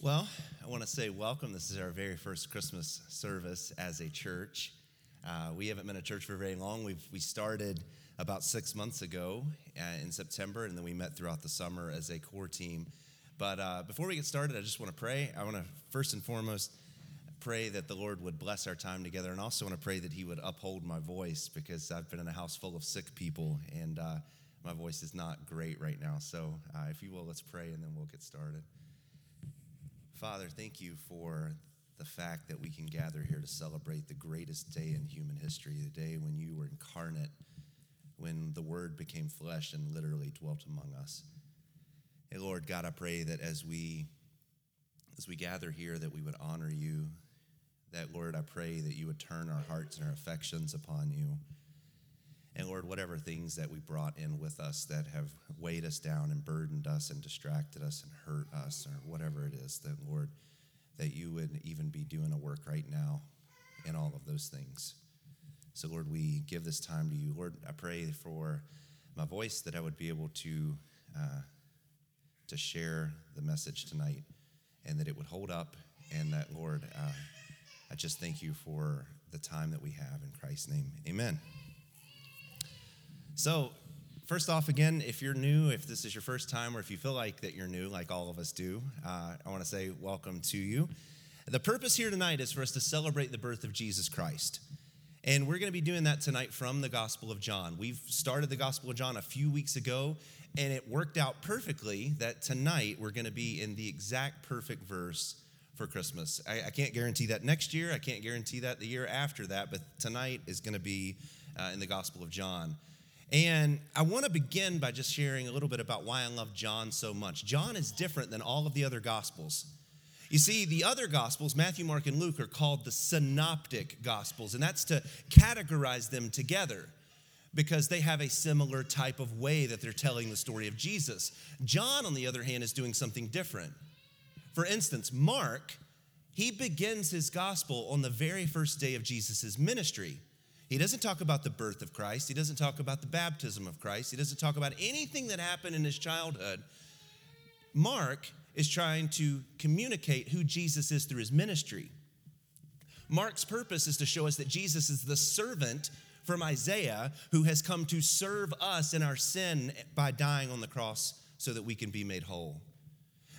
Well, I want to say welcome. This is our very first Christmas service as a church. Uh, we haven't been a church for very long. We've we started about six months ago uh, in September, and then we met throughout the summer as a core team. But uh, before we get started, I just want to pray. I want to first and foremost pray that the Lord would bless our time together, and also want to pray that He would uphold my voice because I've been in a house full of sick people, and uh, my voice is not great right now. So, uh, if you will, let's pray, and then we'll get started. Father, thank you for the fact that we can gather here to celebrate the greatest day in human history, the day when you were incarnate, when the Word became flesh and literally dwelt among us. Hey, Lord God, I pray that as we as we gather here, that we would honor you. That, Lord, I pray that you would turn our hearts and our affections upon you. And Lord, whatever things that we brought in with us that have weighed us down and burdened us and distracted us and hurt us, or whatever it is, that Lord, that you would even be doing a work right now in all of those things. So, Lord, we give this time to you. Lord, I pray for my voice that I would be able to uh, to share the message tonight, and that it would hold up, and that Lord, uh, I just thank you for the time that we have in Christ's name. Amen. So, first off, again, if you're new, if this is your first time, or if you feel like that you're new, like all of us do, uh, I want to say welcome to you. The purpose here tonight is for us to celebrate the birth of Jesus Christ. And we're going to be doing that tonight from the Gospel of John. We've started the Gospel of John a few weeks ago, and it worked out perfectly that tonight we're going to be in the exact perfect verse for Christmas. I, I, can't guarantee that next year, I can't guarantee that the year after that, but tonight is going to be uh, in the Gospel of John. And I want to begin by just sharing a little bit about why I love John so much. John is different than all of the other gospels. You see, the other gospels, Matthew, Mark, and Luke, are called the synoptic gospels, and that's to categorize them together because they have a similar type of way that they're telling the story of Jesus. John, on the other hand, is doing something different. For instance, Mark, he begins his gospel on the very first day of Jesus' ministry. He doesn't talk about the birth of Christ. He doesn't talk about the baptism of Christ. He doesn't talk about anything that happened in his childhood. Mark is trying to communicate who Jesus is through his ministry. Mark's purpose is to show us that Jesus is the servant from Isaiah who has come to serve us in our sin by dying on the cross so that we can be made whole.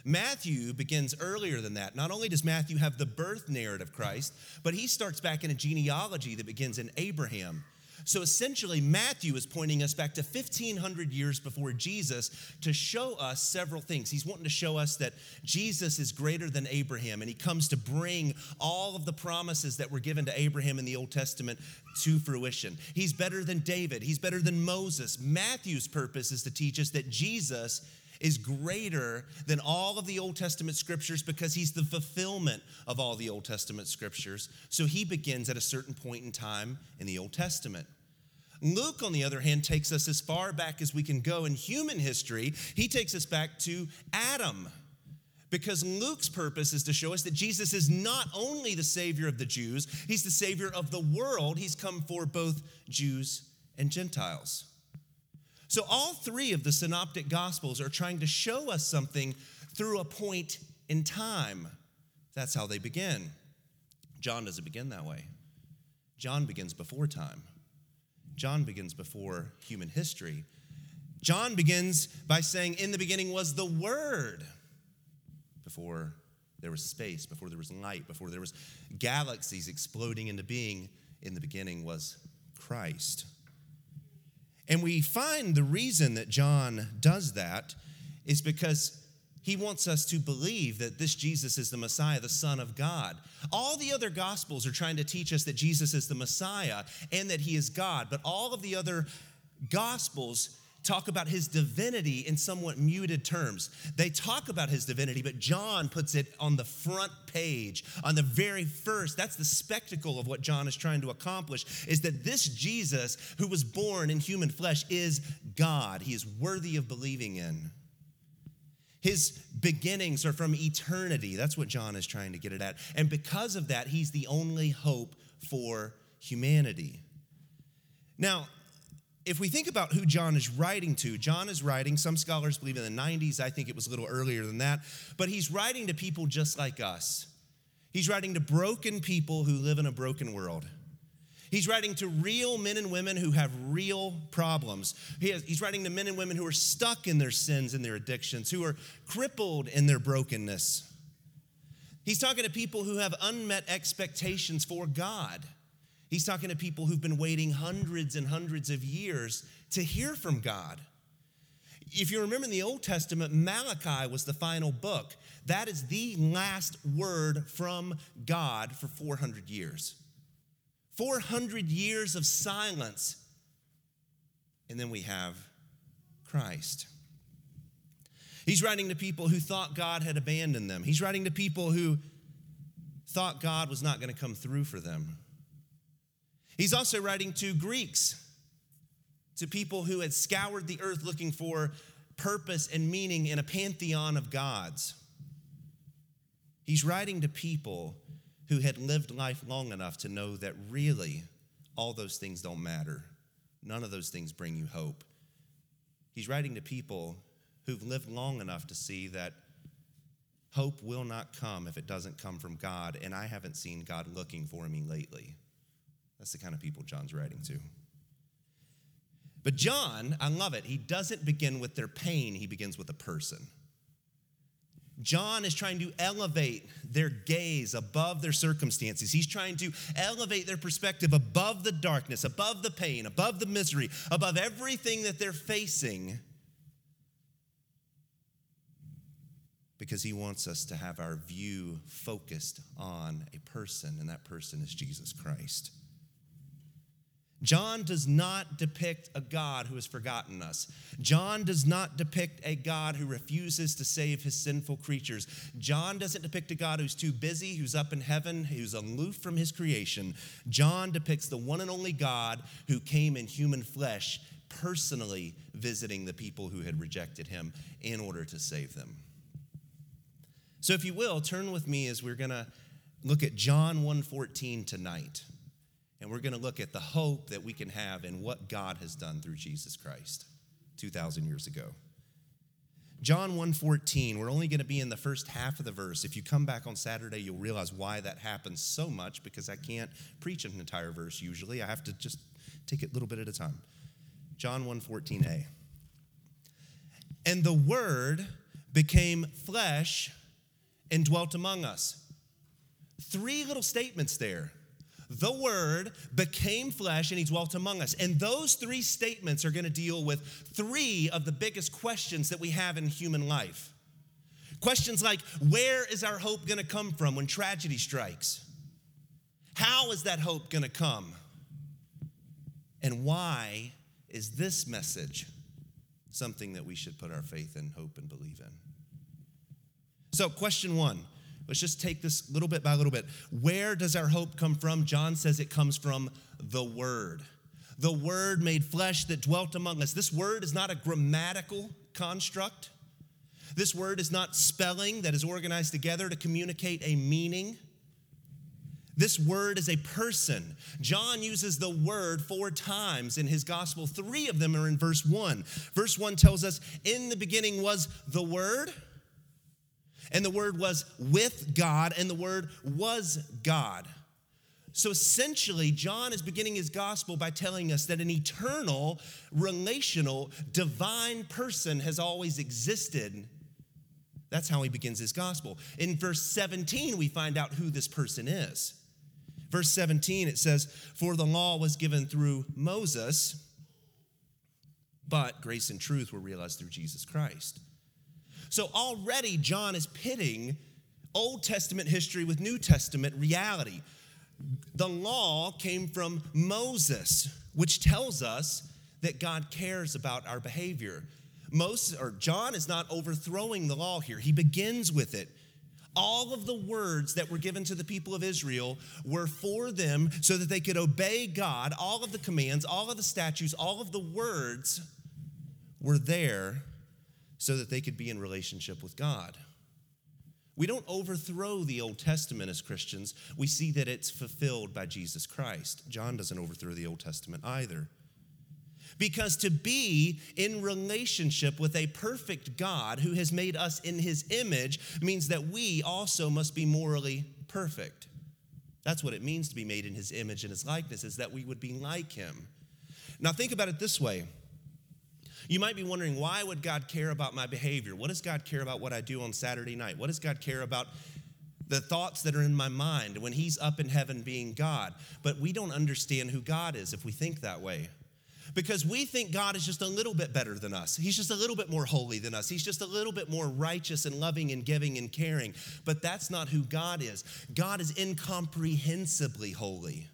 Matthew begins earlier than that. Not only does Matthew have the birth narrative of Christ, but he starts back in a genealogy that begins in Abraham. So essentially, Matthew is pointing us back to 1500 years before Jesus to show us several things. He's wanting to show us that Jesus is greater than Abraham, and he comes to bring all of the promises that were given to Abraham in the Old Testament to fruition. He's better than David, he's better than Moses. Matthew's purpose is to teach us that Jesus is greater than all of the Old Testament scriptures because he's the fulfillment of all the Old Testament scriptures. So he begins at a certain point in time in the Old Testament. Luke, on the other hand, takes us as far back as we can go in human history. He takes us back to Adam. Because Luke's purpose is to show us that Jesus is not only the Savior of the Jews, He's the Savior of the world. He's come for both Jews and Gentiles. So, all three of the synoptic gospels are trying to show us something through a point in time. That's how they begin. John doesn't begin that way. John begins before time, John begins before human history. John begins by saying, In the beginning was the Word. Before there was space, before there was light, before there was galaxies exploding into being, in the beginning was Christ. And we find the reason that John does that is because he wants us to believe that this Jesus is the Messiah, the Son of God. All the other Gospels are trying to teach us that Jesus is the Messiah and that he is God, but all of the other Gospels talk about his divinity in somewhat muted terms. They talk about his divinity, but John puts it on the front page, on the very first. That's the spectacle of what John is trying to accomplish is that this Jesus who was born in human flesh is God. He is worthy of believing in. His beginnings are from eternity. That's what John is trying to get it at. And because of that, he's the only hope for humanity. Now, if we think about who John is writing to, John is writing, some scholars believe in the 90s, I think it was a little earlier than that, but he's writing to people just like us. He's writing to broken people who live in a broken world. He's writing to real men and women who have real problems. He has, he's writing to men and women who are stuck in their sins and their addictions, who are crippled in their brokenness. He's talking to people who have unmet expectations for God. He's talking to people who've been waiting hundreds and hundreds of years to hear from God. If you remember in the Old Testament, Malachi was the final book. That is the last word from God for 400 years. 400 years of silence. And then we have Christ. He's writing to people who thought God had abandoned them. He's writing to people who thought God was not going to come through for them. He's also writing to Greeks, to people who had scoured the earth looking for purpose and meaning in a pantheon of gods. He's writing to people who had lived life long enough to know that really all those things don't matter. None of those things bring you hope. He's writing to people who've lived long enough to see that hope will not come if it doesn't come from God, and I haven't seen God looking for me lately. That's the kind of people John's writing to. But John, I love it, he doesn't begin with their pain, he begins with a person. John is trying to elevate their gaze above their circumstances. He's trying to elevate their perspective above the darkness, above the pain, above the misery, above everything that they're facing. Because he wants us to have our view focused on a person, and that person is Jesus Christ. John does not depict a God who has forgotten us. John does not depict a God who refuses to save his sinful creatures. John doesn't depict a God who's too busy, who's up in heaven, who's aloof from his creation. John depicts the one and only God who came in human flesh, personally visiting the people who had rejected him in order to save them. So if you will, turn with me as we're going to look at John 1:14 tonight. And we're going to look at the hope that we can have in what God has done through Jesus Christ 2,000 years ago. John 1:14, we're only going to be in the first half of the verse. If you come back on Saturday, you'll realize why that happens so much because I can't preach an entire verse usually. I have to just take it a little bit at a time. John 1:14a. And the word became flesh and dwelt among us. Three little statements there the Word became flesh and he dwelt among us. And those three statements are going to deal with three of the biggest questions that we have in human life. Questions like where is our hope going to come from when tragedy strikes? How is that hope going to come? And why is this message something that we should put our faith and hope and believe in? So, question one Let's just take this little bit by little bit. Where does our hope come from? John says it comes from the Word. The Word made flesh that dwelt among us. This word is not a grammatical construct. This word is not spelling that is organized together to communicate a meaning. This word is a person. John uses the word four times in his gospel. Three of them are in verse one. Verse one tells us, In the beginning was the word and the Word was with God, and the Word was God. So essentially, John is beginning his gospel by telling us that an eternal, relational, divine person has always existed. That's how he begins his gospel. In verse 17, we find out who this person is. Verse 17, it says, For the law was given through Moses, but grace and truth were realized through Jesus Christ. So already John is pitting Old Testament history with New Testament reality. The law came from Moses, which tells us that God cares about our behavior. Moses or John is not overthrowing the law here. He begins with it. All of the words that were given to the people of Israel were for them so that they could obey God. All of the commands, all of the statutes, all of the words were there so that they could be in relationship with God. We don't overthrow the Old Testament as Christians. We see that it's fulfilled by Jesus Christ. John doesn't overthrow the Old Testament either. Because to be in relationship with a perfect God who has made us in his image means that we also must be morally perfect. That's what it means to be made in his image and his likeness, is that we would be like him. Now, think about it this way. You might be wondering, why would God care about my behavior? What does God care about what I do on Saturday night? What does God care about the thoughts that are in my mind when He's up in heaven being God? But we don't understand who God is if we think that way because we think God is just a little bit better than us. He's just a little bit more holy than us. He's just a little bit more righteous and loving and giving and caring. But that's not who God is. God is incomprehensibly holy.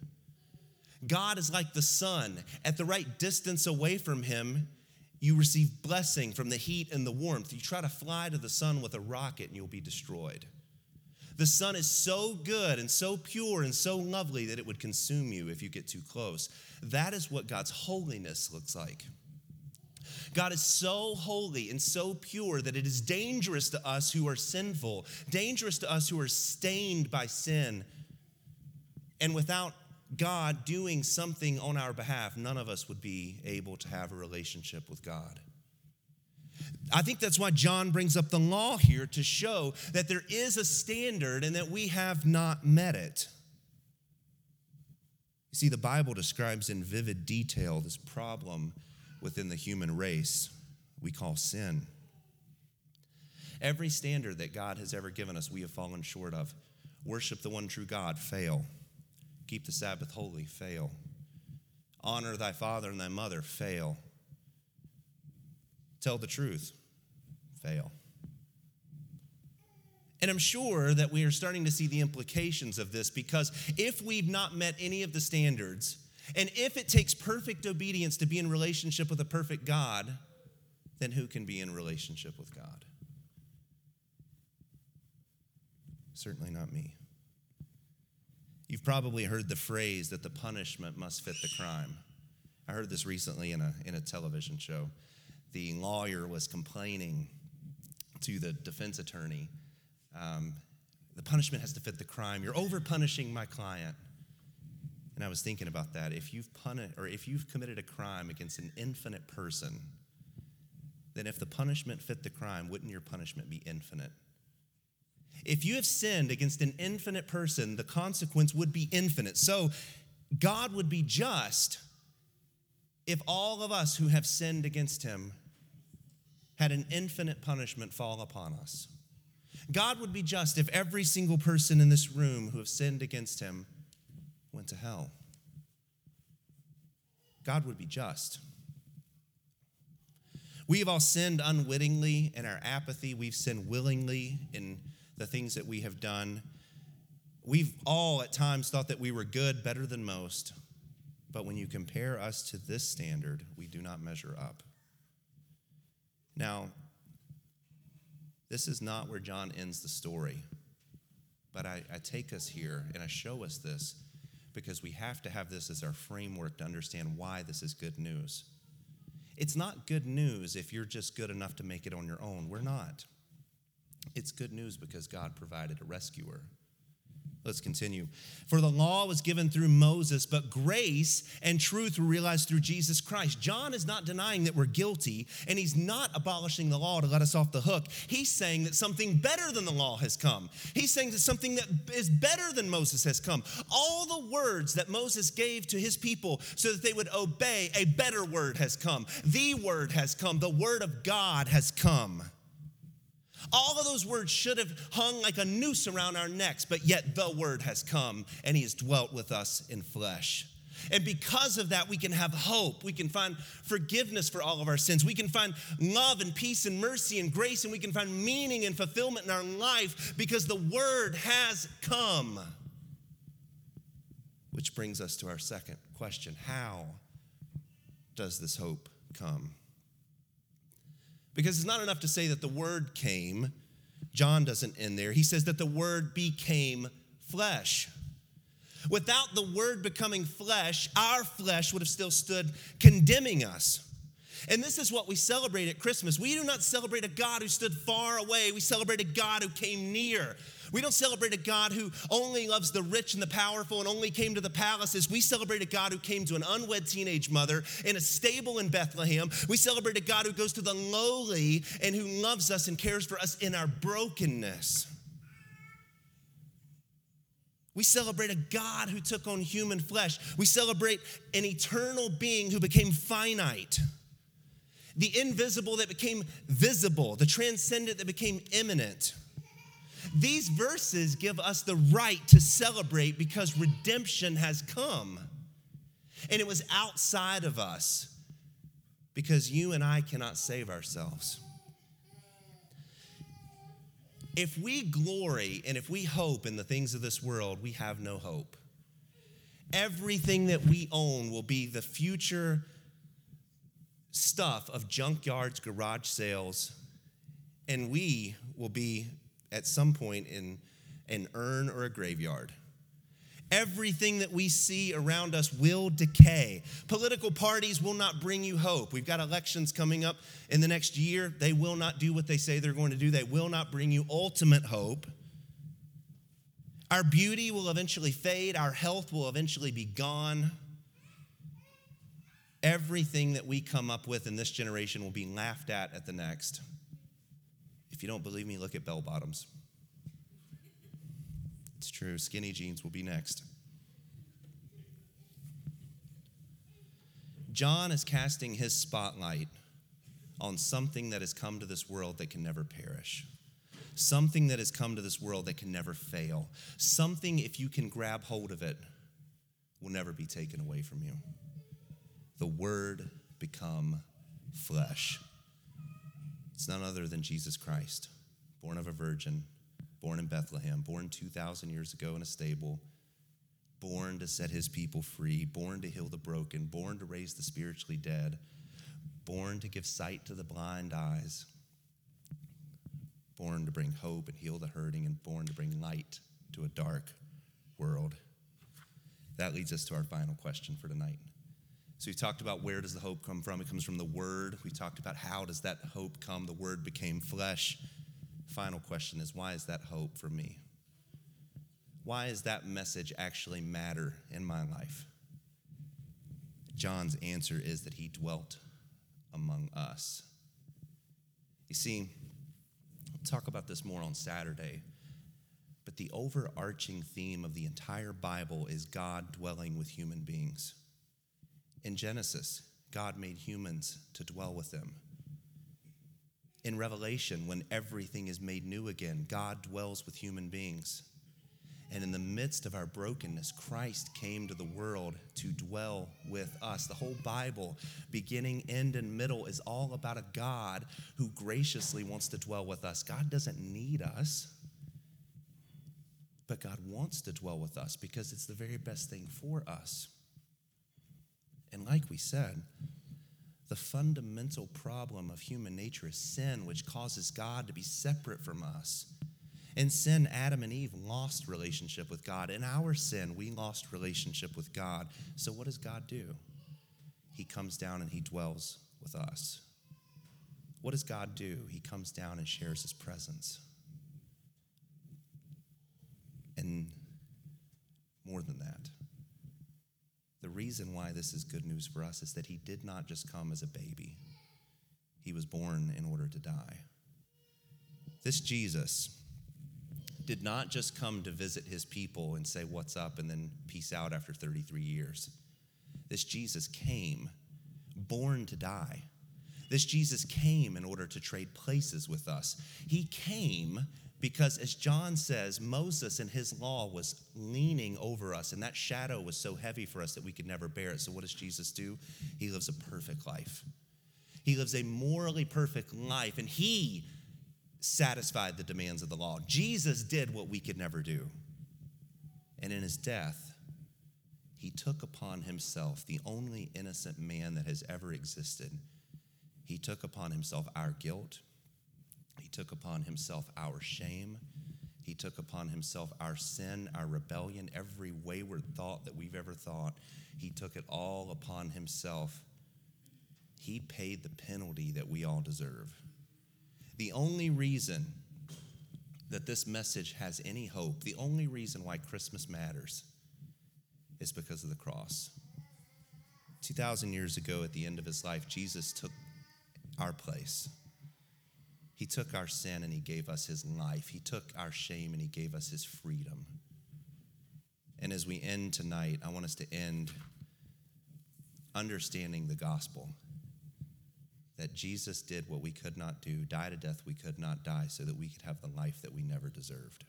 God is like the sun. At the right distance away from him, you receive blessing from the heat and the warmth. You try to fly to the sun with a rocket and you'll be destroyed. The sun is so good and so pure and so lovely that it would consume you if you get too close. That is what God's holiness looks like. God is so holy and so pure that it is dangerous to us who are sinful, dangerous to us who are stained by sin. And without God doing something on our behalf, none of us would be able to have a relationship with God. I think that's why John brings up the law here to show that there is a standard and that we have not met it. You see, the Bible describes in vivid detail this problem within the human race we call sin. Every standard that God has ever given us, we have fallen short of. Worship the one true God, fail. Keep the Sabbath holy, fail. Honor thy father and thy mother, fail. Tell the truth, fail. And I'm sure that we are starting to see the implications of this because if we've not met any of the standards, and if it takes perfect obedience to be in relationship with a perfect God, then who can be in relationship with God? Certainly not me. You've probably heard the phrase that the punishment must fit the crime. I heard this recently in a, in a television show. The lawyer was complaining to the defense attorney um, the punishment has to fit the crime. You're over punishing my client. And I was thinking about that. If you've punished or if you've committed a crime against an infinite person, then if the punishment fit the crime, wouldn't your punishment be infinite? If you have sinned against an infinite person, the consequence would be infinite. So God would be just if all of us who have sinned against him had an infinite punishment fall upon us. God would be just if every single person in this room who have sinned against him went to hell. God would be just. We have all sinned unwittingly in our apathy. We've sinned willingly in the things that we have done. We've all at times thought that we were good, better than most. But when you compare us to this standard, we do not measure up. Now, this is not where John ends the story. But I, I, take us here and I show us this because we have to have this as our framework to understand why this is good news. It's not good news if you're just good enough to make it on your own. We're not. It's good news because God provided a rescuer. Let's continue. For the law was given through Moses, but grace and truth were realized through Jesus Christ. John is not denying that we're guilty, and he's not abolishing the law to let us off the hook. He's saying that something better than the law has come. He's saying that something that is better than Moses has come. All the words that Moses gave to his people so that they would obey, a better word has come. The word has come. The word of God has come. All of those words should have hung like a noose around our necks, but yet the word has come and he has dwelt with us in flesh. And because of that, we can have hope. We can find forgiveness for all of our sins. We can find love and peace and mercy and grace, and we can find meaning and fulfillment in our life because the word has come. Which brings us to our second question How does this hope come? Because it's not enough to say that the word came. John doesn't end there. He says that the word became flesh. Without the word becoming flesh, our flesh would have still stood condemning us. And this is what we celebrate at Christmas. We do not celebrate a God who stood far away, we celebrate a God who came near. We don't celebrate a God who only loves the rich and the powerful and only came to the palaces. We celebrate a God who came to an unwed teenage mother in a stable in Bethlehem. We celebrate a God who goes to the lowly and who loves us and cares for us in our brokenness. We celebrate a God who took on human flesh. We celebrate an eternal being who became finite, the invisible that became visible, the transcendent that became immanent. These verses give us the right to celebrate because redemption has come. And it was outside of us because you and I cannot save ourselves if we glory and if we hope in the things of this world, we have no hope. Everything that we own will be the future stuff of junkyards, garage sales, and we will be at some point in an urn or a graveyard. Everything that we see around us will decay. Political parties will not bring you hope. We've got elections coming up in the next year. They will not do what they say they're going to do, they will not bring you ultimate hope. Our beauty will eventually fade, our health will eventually be gone. Everything that we come up with in this generation will be laughed at at the next. If you don't believe me, look at bell bottoms. It's true, skinny jeans will be next. John is casting his spotlight on something that has come to this world that can never perish. Something that has come to this world that can never fail. Something, if you can grab hold of it, will never be taken away from you. The Word become flesh. It's none other than Jesus Christ, born of a virgin, born in Bethlehem, born 2,000 years ago in a stable, born to set his people free, born to heal the broken, born to raise the spiritually dead, born to give sight to the blind eyes, born to bring hope and heal the hurting, and born to bring light to a dark world. That leads us to our final question for tonight. So we talked about where does the hope come from? It comes from the word. We talked about how does that hope come? The word became flesh final question is why is that hope for me? Why does that message actually matter in my life? John's answer is that he dwelt among us. You see, I'll talk about this more on Saturday, but the overarching theme of the entire Bible is God dwelling with human beings. In Genesis, God made humans to dwell with them in Revelation, when everything is made new again, God dwells with human beings. And in the midst of our brokenness, Christ came to the world to dwell with us. The whole Bible, beginning, end, and middle, is all about a God who graciously wants to dwell with us. God doesn't need us, but God wants to dwell with us because it's the very best thing for us. And like we said, the fundamental problem of human nature is sin, which causes God to be separate from us. In sin, Adam and Eve lost relationship with God. In our sin, we lost relationship with God. So, what does God do? He comes down and he dwells with us. What does God do? He comes down and shares his presence. And more than that, the reason why this is good news for us is that he did not just come as a baby, he was born in order to die. This Jesus did not just come to visit his people and say, What's up, and then peace out after 33 years. This Jesus came born to die. This Jesus came in order to trade places with us. He came because, as John says, Moses and his law was leaning over us, and that shadow was so heavy for us that we could never bear it. So, what does Jesus do? He lives a perfect life. He lives a morally perfect life, and he satisfied the demands of the law. Jesus did what we could never do. And in his death, he took upon himself the only innocent man that has ever existed. He took upon himself our guilt, he took upon himself our shame. He took upon himself our sin, our rebellion, every wayward thought that we've ever thought. He took it all upon himself. He paid the penalty that we all deserve. The only reason that this message has any hope, the only reason why Christmas matters is because of the cross. 2,000 years ago, at the end of his life, Jesus took our place. He took our sin and he gave us his life. He took our shame and he gave us his freedom. And as we end tonight, I want us to end understanding the gospel that Jesus did what we could not do, died a death we could not die, so that we could have the life that we never deserved.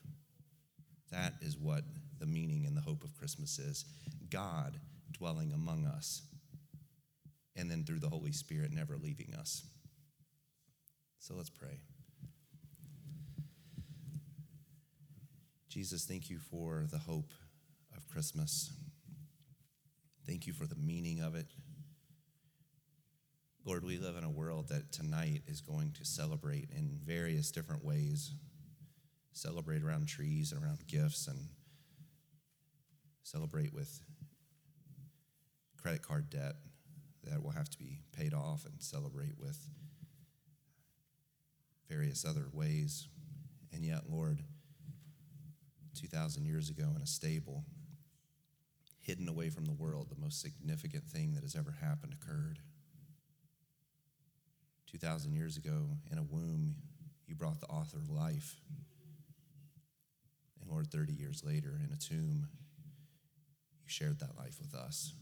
That is what the meaning and the hope of Christmas is God dwelling among us, and then through the Holy Spirit never leaving us. So let's pray. Jesus, thank you for the hope of Christmas. Thank you for the meaning of it. Lord, we live in a world that tonight is going to celebrate in various different ways. Celebrate around trees and around gifts and celebrate with credit card debt that will have to be paid off and celebrate with various other ways. And yet, Lord, 2,000 years ago in a stable, hidden away from the world, the most significant thing that has ever happened occurred. 2,000 years ago in a womb, you brought the author of life. And Lord, 30 years later in a tomb, you shared that life with us.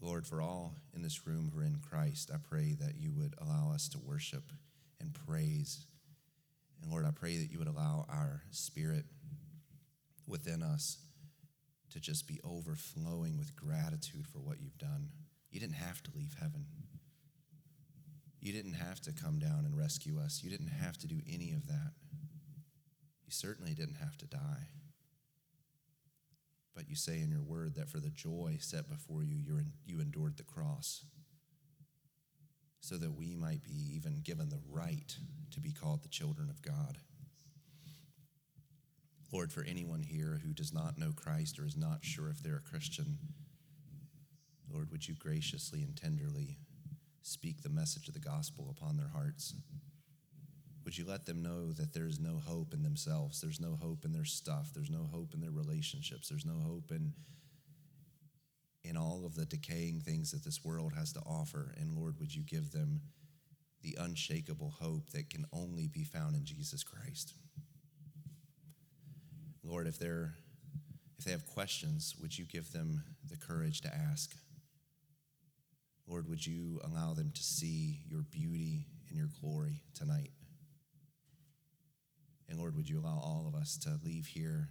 Lord, for all in this room who are in Christ, I pray that you would allow us to worship and praise. And Lord, I pray that you would allow our spirit within us to just be overflowing with gratitude for what you've done. You didn't have to leave heaven. You didn't have to come down and rescue us. You didn't have to do any of that. You certainly didn't have to die. But you say in your word that for the joy set before you, you endured the cross so that we might be even given the right to be called the children of God. Lord, for anyone here who does not know Christ or is not sure if they're a Christian, Lord, would you graciously and tenderly speak the message of the gospel upon their hearts? Would you let them know that there's no hope in themselves? There's no hope in their stuff. There's no hope in their relationships. There's no hope in, in all of the decaying things that this world has to offer. And Lord, would you give them the unshakable hope that can only be found in Jesus Christ? Lord, if they're if they have questions, would you give them the courage to ask? Lord, would you allow them to see your beauty and your glory tonight? And Lord, would you allow all of us to leave here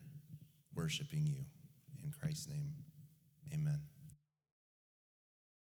worshiping you? In Christ's name, amen.